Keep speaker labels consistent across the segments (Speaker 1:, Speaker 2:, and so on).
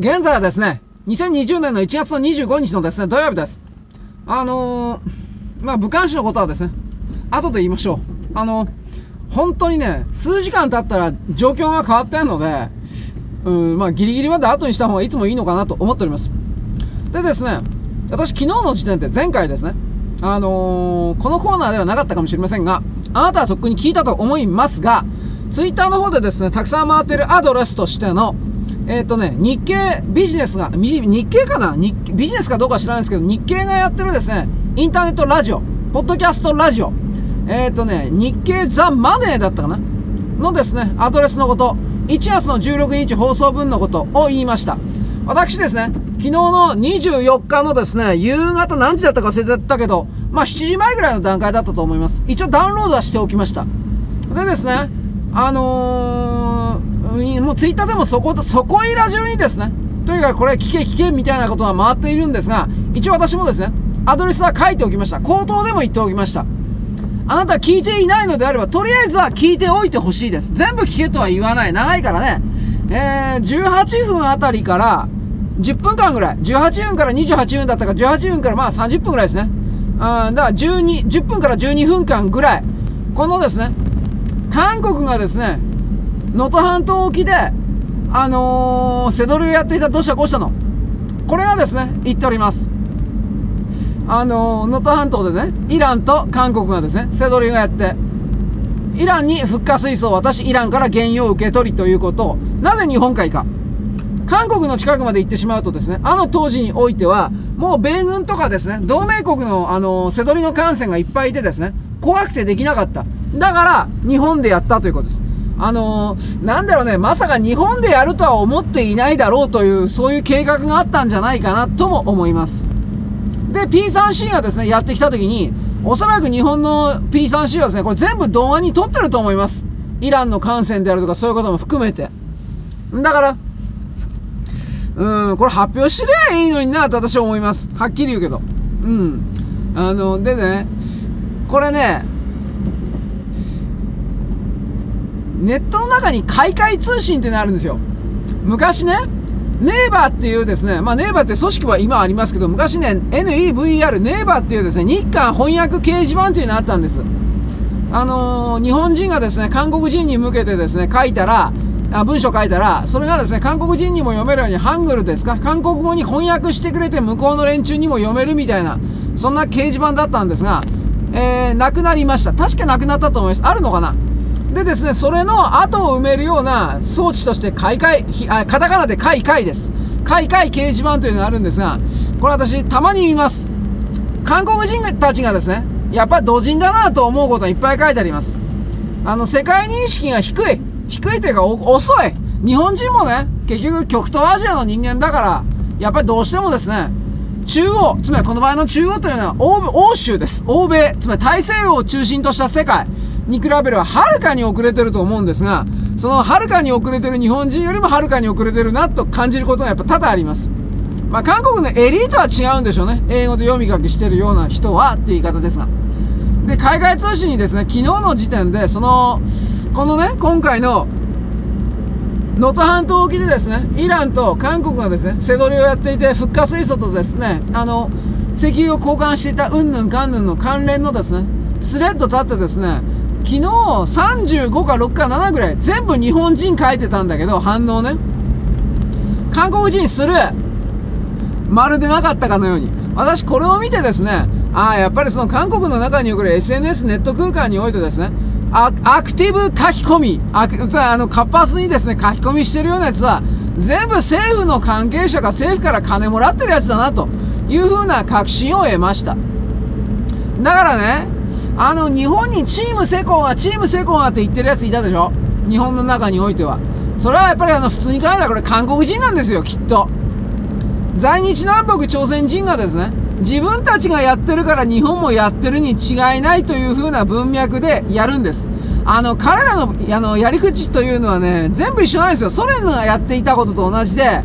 Speaker 1: 現在はですね、2020年の1月の25日のですね、土曜日です。あのー、まあ、武漢市のことはですね、後で言いましょう。あの、本当にね、数時間経ったら状況が変わってるので、うん、まあ、ギリギリまで後にした方がいつもいいのかなと思っております。でですね、私昨日の時点で前回ですね、あのー、このコーナーではなかったかもしれませんが、あなたはとっくに聞いたと思いますが、ツイッターの方でですね、たくさん回ってるアドレスとしての、えっ、ー、とね、日経ビジネスが、日経かな？日ビジネスかどうか知らないんですけど、日経がやってるですね、インターネットラジオ、ポッドキャストラジオ、えっ、ー、とね、日経ザ・マネーだったかな？のですね、アドレスのこと、1月の16日放送分のことを言いました。私ですね、昨日の24日のですね、夕方何時だったか忘れてたけど、まあ7時前ぐらいの段階だったと思います。一応ダウンロードはしておきました。でですね、あのー、もうツイッターでもそこ、そこいら中にですね、とにかくこれ聞け聞けみたいなことが回っているんですが、一応私もですね、アドレスは書いておきました。口頭でも言っておきました。あなた聞いていないのであれば、とりあえずは聞いておいてほしいです。全部聞けとは言わない。長いからね。えー、18分あたりから、10分間ぐらい。18分から28分だったか、18分からまあ30分ぐらいですね。うん、だから12、10分から12分間ぐらい。このですね、韓国がですね、能登半島沖で、あのー、セドルをやっていたどうしたこうしたの。これがですね、言っております。あの能登半島でね、イランと韓国がですね、セドリがやって、イランにフッ化水素を渡し、イランから原油を受け取りということを、なぜ日本海か。韓国の近くまで行ってしまうとですね、あの当時においては、もう米軍とかですね、同盟国の、あの、セドリの艦船がいっぱいいてですね、怖くてできなかった。だから、日本でやったということです。あのー、なんだろうね、まさか日本でやるとは思っていないだろうという、そういう計画があったんじゃないかなとも思います。で、P3C がですね、やってきたときに、おそらく日本の P3C はですね、これ全部動画に撮ってると思います。イランの艦船であるとかそういうことも含めて。だから、うん、これ発表しりゃいいのになと私は思います。はっきり言うけど。うん。あの、でね、これね、ネットの中に海外通信っていうのあるんですよ。昔ね、ネイバーっていうですね、まあネイバーって組織は今ありますけど、昔ね、NEVR、ネイバーっていうですね、日韓翻訳掲示板っていうのがあったんです。あのー、日本人がですね、韓国人に向けてですね、書いたら、あ文章書いたら、それがですね、韓国人にも読めるように、ハングルですか韓国語に翻訳してくれて、向こうの連中にも読めるみたいな、そんな掲示板だったんですが、えー、なくなりました。確かなくなったと思います。あるのかな？でですね、それの後を埋めるような装置として、開会、あ、カタカナで開会です。開会掲示板というのがあるんですが、これ私、たまに見ます。韓国人たちがですね、やっぱり土人だなと思うことがいっぱい書いてあります。あの、世界認識が低い。低いというか、遅い。日本人もね、結局極東アジアの人間だから、やっぱりどうしてもですね、中央、つまりこの場合の中央というのは欧欧州です。欧米、つまり大西洋を中心とした世界。に比べればはるかに遅れてると思うんですが、そのはるかに遅れてる日本人よりもはるかに遅れてるなと感じることがやっぱ多々あります。まあ、韓国のエリートは違うんでしょうね。英語で読み書きしてるような人はっていう言い方ですが。で、海外通信にですね、昨日の時点で、その、このね、今回の、能登半島沖でですね、イランと韓国がですね、背取りをやっていて、復活水素とですね、あの、石油を交換していたうんぬんかんぬんの関連のですね、スレッド立ってですね、昨日35か6か7ぐらい全部日本人書いてたんだけど反応ね。韓国人する。まるでなかったかのように。私これを見てですねああやっぱりその韓国の中に送る SNS ネット空間においてですねアクティブ書き込み。ああの活発にですね書き込みしてるようなやつは全部政府の関係者が政府から金もらってるやつだなというふうな確信を得ました。だからねあの、日本にチームセコンは、チームセコンはって言ってるやついたでしょ？日本の中においては。それはやっぱりあの、普通に考えたらこれ韓国人なんですよ、きっと。在日南北朝鮮人がですね、自分たちがやってるから日本もやってるに違いないという風な文脈でやるんです。あの、彼らの、あの、やり口というのはね、全部一緒なんですよ。ソ連がやっていたことと同じで、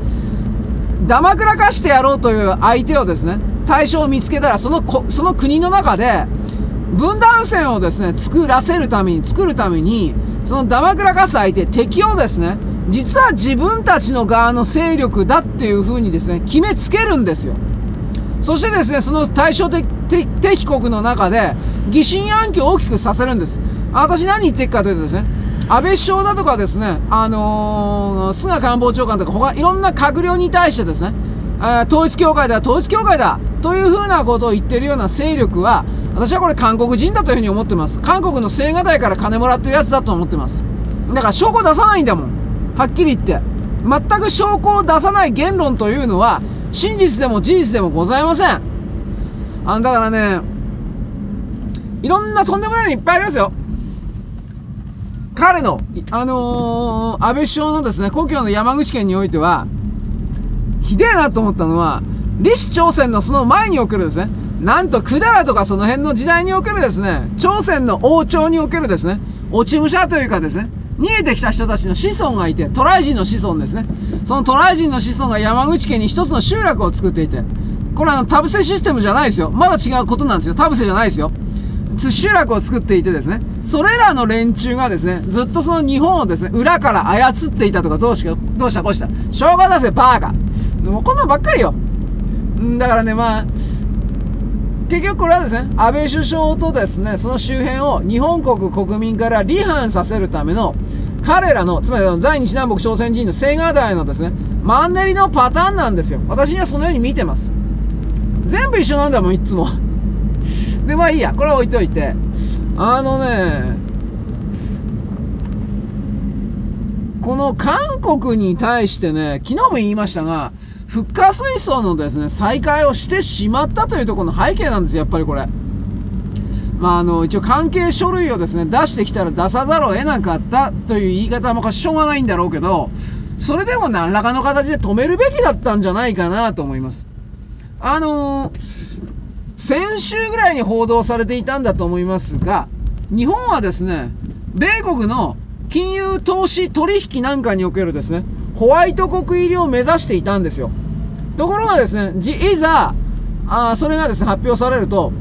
Speaker 1: だまくらかしてやろうという相手をですね、対象を見つけたら、そのその国の中で、分断線をですね、作らせるために、作るために、そのダマくらかす相手、敵をですね、実は自分たちの側の勢力だっていう風にですね、決めつけるんですよ。そしてですね、その対照的敵国の中で疑心暗鬼を大きくさせるんです。私何言ってるかというとですね、安倍首相だとかですね、あのー、菅官房長官とか他いろんな閣僚に対してですね、統一教会だ、統一教会だ、というふうなことを言ってるような勢力は、私はこれ韓国人だというふうに思ってます。韓国の青瓦台から金もらってるやつだと思ってます。だから証拠出さないんだもん。はっきり言って。全く証拠を出さない言論というのは、真実でも事実でもございません。あだからね、いろんなとんでもないのいっぱいありますよ。彼の、あのー、安倍首相のですね、故郷の山口県においては、ひでえなと思ったのは、李氏朝鮮のその前におけるですね、なんと百済とかその辺の時代におけるですね、朝鮮の王朝におけるですね、落ち武者というかですね、逃げてきた人たちの子孫がいて、渡来人の子孫ですね。その渡来人の子孫が山口県に一つの集落を作っていて、これはあの、田伏システムじゃないですよ。まだ違うことなんですよ。田伏じゃないですよ。集落を作っていてですね、それらの連中がですね、ずっとその日本をですね、裏から操っていたとか、どうしか、どうしたこうした。しょうが出せ、バーカ。もうこんなんばっかりよ。だからね、まあ、結局これはですね、安倍首相とですね、その周辺を日本国国民から離反させるための、彼らの、つまり在日南北朝鮮人の青瓦台のですね、マンネリのパターンなんですよ。私にはそのように見てます。全部一緒なんだもん、いつも。で、まあいいや、これは置いといて。あのね、この韓国に対してね、昨日も言いましたが、フッ化水素のですね、再開をしてしまったというところの背景なんですよ、やっぱりこれ。まあ、あの、一応関係書類をですね、出してきたら出さざるを得なかったという言い方もしょうがないんだろうけど、それでも何らかの形で止めるべきだったんじゃないかなと思います。あのー、先週ぐらいに報道されていたんだと思いますが、日本はですね、米国の金融投資取引なんかにおけるですね、ホワイト国入りを目指していたんですよ。ところがですね、いざ、あそれがですね、発表されると、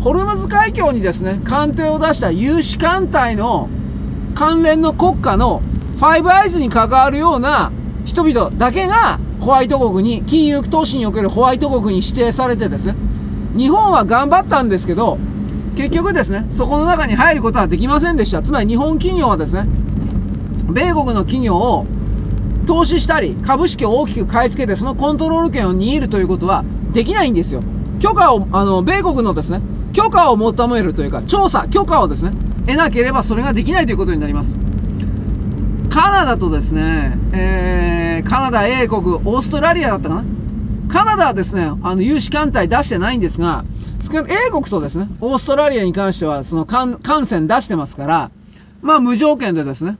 Speaker 1: ホルムズ海峡にですね、艦艇を出した有志艦隊の関連の国家のファイブアイズに関わるような人々だけがホワイト国に、金融投資におけるホワイト国に指定されてですね、日本は頑張ったんですけど、結局ですね、そこの中に入ることはできませんでした。つまり日本企業はですね、米国の企業を投資したり、株式を大きく買い付けて、そのコントロール権を握るということはできないんですよ。許可を、あの、米国のですね、許可を求めるというか、調査、許可をですね、得なければそれができないということになります。カナダとですね、えー、カナダ、英国、オーストラリアだったかなカナダはですね、あの、有志艦隊出してないんですが、英国とですね、オーストラリアに関しては、その、艦船出してますから、まあ、無条件でですね、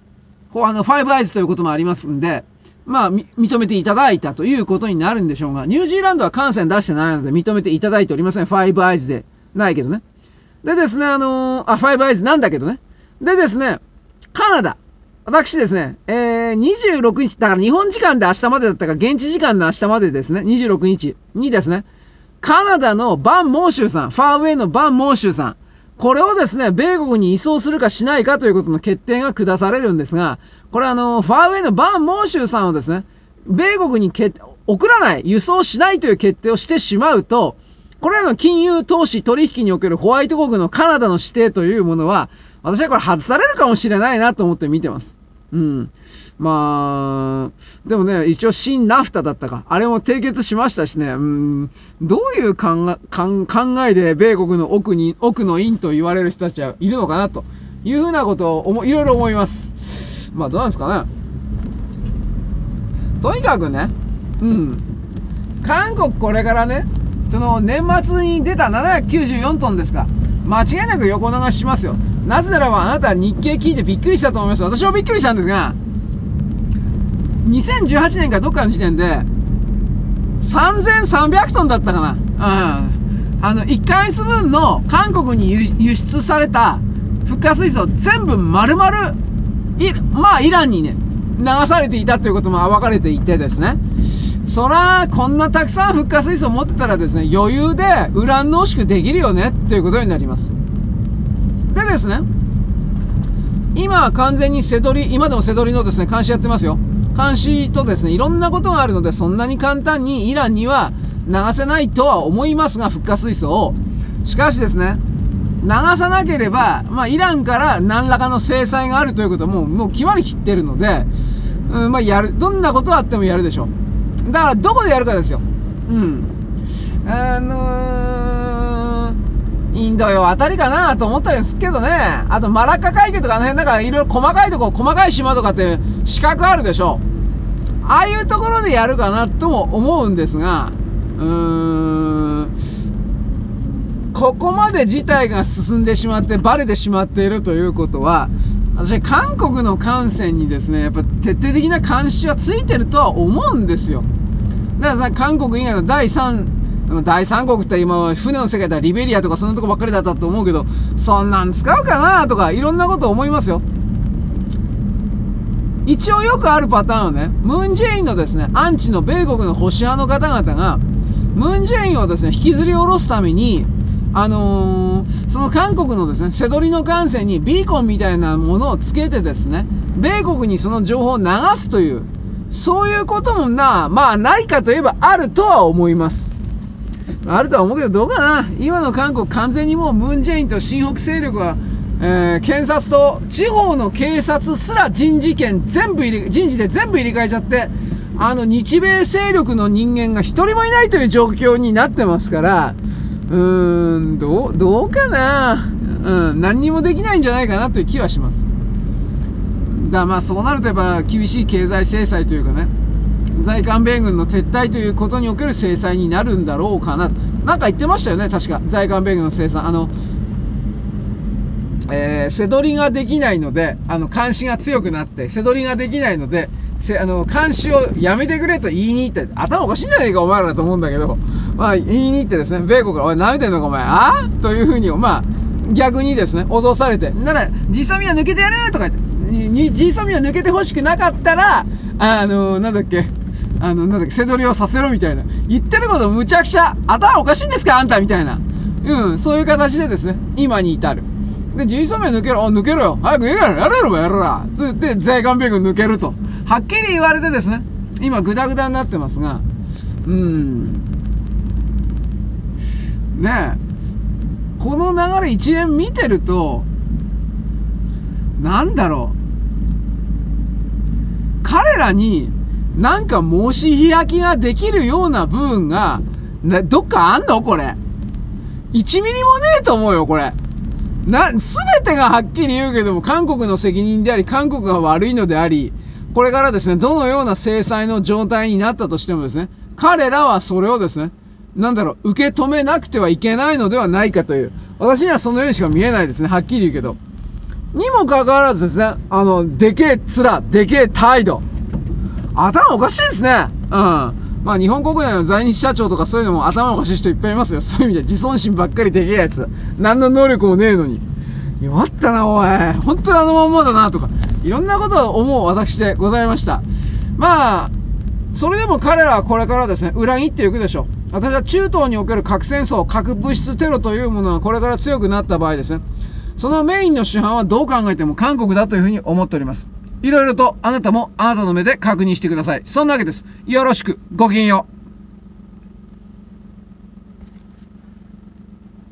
Speaker 1: あの、ファイブアイズということもありますんで、まあ、認めていただいたということになるんでしょうが、ニュージーランドは艦船出してないので認めていただいておりません。ファイブアイズで。ないけどね。でですね、あのー、あ、ファイブアイズなんだけどね。でですね、カナダ。私ですね、えー、26日、だから日本時間で明日までだったか、現地時間の明日までですね、26日にですね、カナダのバン・モーシューさん、ファーウェイのバン・モーシューさん、これをですね、米国に移送するかしないかということの決定が下されるんですが、これあの、ファーウェイのバン・モーシュさんをですね、米国に送らない、輸送しないという決定をしてしまうと、これらの金融投資取引におけるホワイト国のカナダの指定というものは、私はこれ外されるかもしれないなと思って見てます。うん。まあ、でもね、一応新ナフタだったか。あれも締結しましたしね、うん、どういう考えで米国の奥に、奥の院と言われる人たちはいるのかなというふうなことをいろいろ思います。まあどうなんですかね。とにかくね、うん。韓国これからね、その年末に出た794トンですか。間違いなく横流ししますよ。なぜならばあなた日経聞いてびっくりしたと思います。私もびっくりしたんですが、2018年かどっかの時点で、3300トンだったかな。うん。あの、1ヶ月分の韓国に輸出された復活水素全部丸々、い、まあ、イランにね、流されていたということも暴かれていてですね。そら、こんなたくさん復活水素持ってたらですね、余裕でウラン濃縮できるよね、ということになります。でですね、今完全に背取り、今でも背取りのですね、監視やってますよ。監視とですね、いろんなことがあるので、そんなに簡単にイランには流せないとは思いますが、フッ化水素を。しかしですね、流さなければ、まあ、イランから何らかの制裁があるということも、もう決まりきってるので、うん、まあ、やる、どんなことあってもやるでしょう。だから、どこでやるかですよ。うん。あのー、インド洋あたりかなと思ったりするけどね。あと、マラッカ海峡とかあの辺なんかいろいろ細かいとこ、細かい島とかって資格あるでしょ。ああいうところでやるかなとも思うんですが、うーん、ここまで事態が進んでしまってバレてしまっているということは、私、韓国の艦船にですね、やっぱ徹底的な監視はついてるとは思うんですよ。だからさ、韓国以外の第3、第三国って今、船の世界ではリベリアとかそんなとこばっかりだったと思うけど、そんなん使うかなとか、いろんなこと思いますよ。一応よくあるパターンはね、ムンジェインのですね、アンチの米国の保守派の方々が、ムンジェインをですね、引きずり下ろすために、あのー、その韓国のですね、瀬取りの艦船にビーコンみたいなものをつけてですね、米国にその情報を流すという、そういうこともな、まあないかといえばあるとは思います。あるとは思うけど、どうかな。今の韓国完全にもうムンジェインと新北勢力は、えー、検察と地方の警察すら人事権全部入れ、人事で全部入れ替えちゃって、あの日米勢力の人間が一人もいないという状況になってますから、うーん、どう、どうかな。うん、何にもできないんじゃないかなという気はします。だまあそうなるとやっぱ厳しい経済制裁というかね、在韓米軍の撤退ということにおける制裁になるんだろうかな。なんか言ってましたよね、確か。在韓米軍の制裁。あの、えー、背取りができないので、あの、監視が強くなって、背取りができないので、せ、あの、監視をやめてくれと言いに行って、頭おかしいんじゃないか、お前らと思うんだけど、まあ、言いに行ってですね、米国が、おい、舐めてんのか、お前、あというふうに、まあ、逆にですね、脅されて、なら、ジソミは抜けてやるとか言って、ジソミは抜けて欲しくなかったら、あの、なんだっけ、あの、なんだっけ、背取りをさせろみたいな。言ってることむちゃくちゃ、頭おかしいんですかあんたみたいな。うん、そういう形でですね、今に至る。で、G ソメ抜けろ、あ、抜けろよ。早く言えろ、やれろ、やろら。つって、税関米軍抜けると。はっきり言われてですね、今、ぐだぐだになってますが、うん。ねえ。この流れ一連見てると、なんだろう。彼らに、なんか申し開きができるような部分が、ね、どっかあんのこれ。1ミリもねえと思うよ、これ。な、すべてがはっきり言うけれども、韓国の責任であり、韓国が悪いのであり、これからですね、どのような制裁の状態になったとしてもですね、彼らはそれをですね、なんだろう、受け止めなくてはいけないのではないかという、私にはそのようにしか見えないですね、はっきり言うけど。にもかかわらずですね、あの、でけえ面、でけえ態度。頭おかしいですね。うん。まあ日本国内の在日社長とかそういうのも頭おかしい人いっぱいいますよ。そういう意味で自尊心ばっかりでけえやつ。何の能力もねえのに。弱ったな、おい。本当にあのまんまだな、とか。いろんなことを思う私でございました。まあ、それでも彼らはこれからですね、裏切っていくでしょう。私は中東における核戦争、核物質テロというものはこれから強くなった場合ですね、そのメインの主犯はどう考えても韓国だというふうに思っております。いろいろとあなたもあなたの目で確認してください。そんなわけです。よろしく。ごきげんよう。